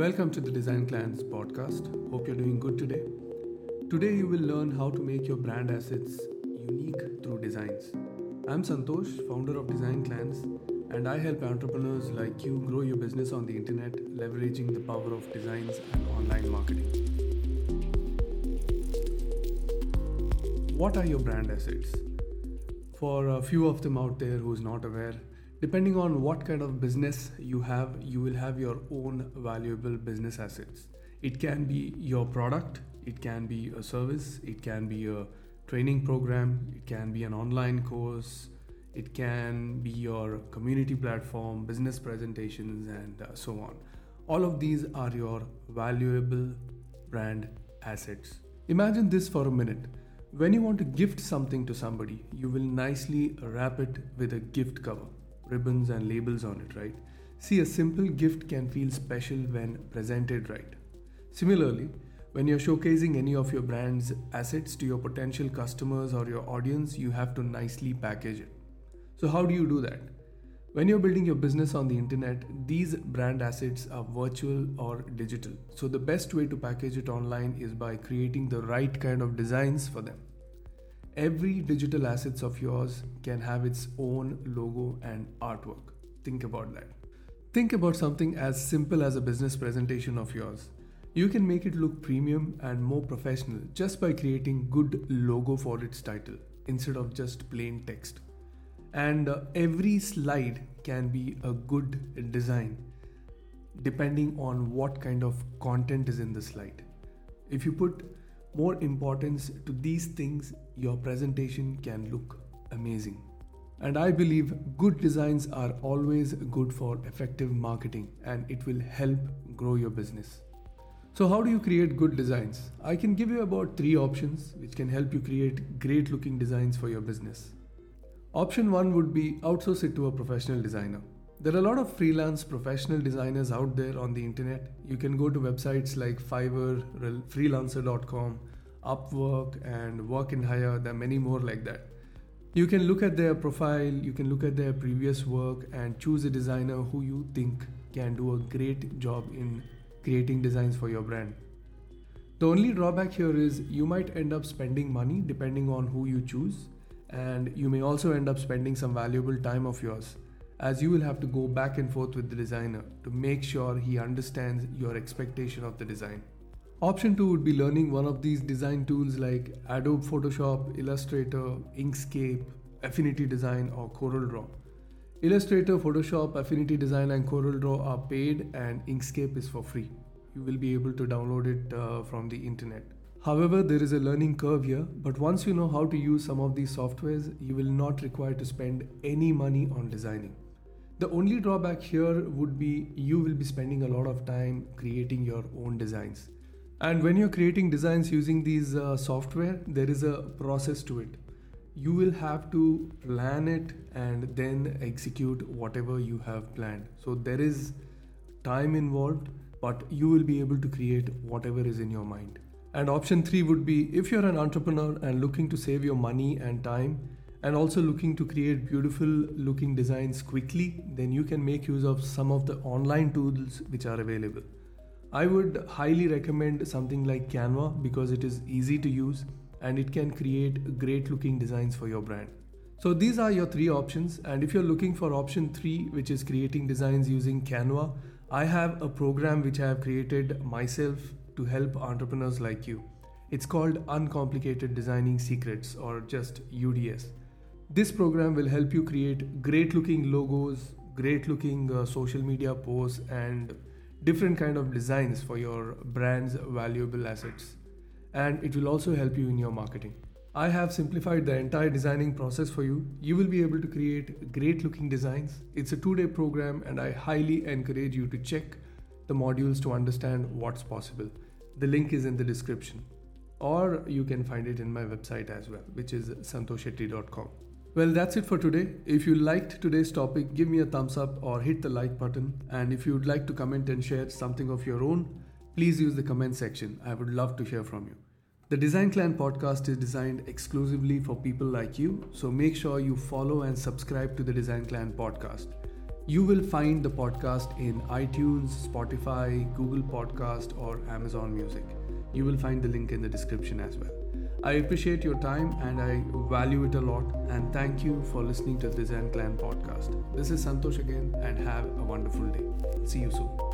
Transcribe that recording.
Welcome to the Design Clans podcast. Hope you're doing good today. Today, you will learn how to make your brand assets unique through designs. I'm Santosh, founder of Design Clans, and I help entrepreneurs like you grow your business on the internet, leveraging the power of designs and online marketing. What are your brand assets? For a few of them out there who's not aware, depending on what kind of business you have, you will have your own valuable business assets. It can be your product, it can be a service, it can be a training program, it can be an online course, it can be your community platform, business presentations, and uh, so on. All of these are your valuable brand assets. Imagine this for a minute. When you want to gift something to somebody, you will nicely wrap it with a gift cover, ribbons and labels on it, right? See, a simple gift can feel special when presented right. Similarly, when you're showcasing any of your brand's assets to your potential customers or your audience, you have to nicely package it. So, how do you do that? When you're building your business on the internet, these brand assets are virtual or digital. So, the best way to package it online is by creating the right kind of designs for them. Every digital assets of yours can have its own logo and artwork. Think about that. Think about something as simple as a business presentation of yours. You can make it look premium and more professional just by creating good logo for its title instead of just plain text. And uh, every slide can be a good design depending on what kind of content is in the slide. If you put more importance to these things, your presentation can look amazing. And I believe good designs are always good for effective marketing and it will help grow your business. So, how do you create good designs? I can give you about three options which can help you create great looking designs for your business. Option one would be outsource it to a professional designer. There are a lot of freelance professional designers out there on the internet. You can go to websites like Fiverr, freelancer.com, Upwork, and Work and Hire. There are many more like that. You can look at their profile, you can look at their previous work, and choose a designer who you think can do a great job in creating designs for your brand. The only drawback here is you might end up spending money depending on who you choose, and you may also end up spending some valuable time of yours as you will have to go back and forth with the designer to make sure he understands your expectation of the design. Option 2 would be learning one of these design tools like Adobe Photoshop, Illustrator, Inkscape, Affinity Design, or CorelDRAW. Illustrator, Photoshop, Affinity Design, and CorelDRAW are paid, and Inkscape is for free. You will be able to download it uh, from the internet. However, there is a learning curve here, but once you know how to use some of these softwares, you will not require to spend any money on designing. The only drawback here would be you will be spending a lot of time creating your own designs. And when you're creating designs using these uh, software, there is a process to it. You will have to plan it and then execute whatever you have planned. So there is time involved, but you will be able to create whatever is in your mind. And option three would be if you're an entrepreneur and looking to save your money and time, and also looking to create beautiful looking designs quickly, then you can make use of some of the online tools which are available. I would highly recommend something like Canva because it is easy to use and it can create great looking designs for your brand. So these are your three options and if you're looking for option 3 which is creating designs using Canva, I have a program which I have created myself to help entrepreneurs like you. It's called Uncomplicated Designing Secrets or just UDS. This program will help you create great looking logos, great looking uh, social media posts and different kind of designs for your brand's valuable assets. And it will also help you in your marketing. I have simplified the entire designing process for you. You will be able to create great looking designs. It's a two day program, and I highly encourage you to check the modules to understand what's possible. The link is in the description, or you can find it in my website as well, which is santoshetty.com. Well, that's it for today. If you liked today's topic, give me a thumbs up or hit the like button. And if you'd like to comment and share something of your own, please use the comment section. I would love to hear from you. The Design Clan podcast is designed exclusively for people like you, so make sure you follow and subscribe to the Design Clan podcast. You will find the podcast in iTunes, Spotify, Google Podcast, or Amazon Music. You will find the link in the description as well. I appreciate your time and I value it a lot. And thank you for listening to the Design Clan podcast. This is Santosh again, and have a wonderful day. See you soon.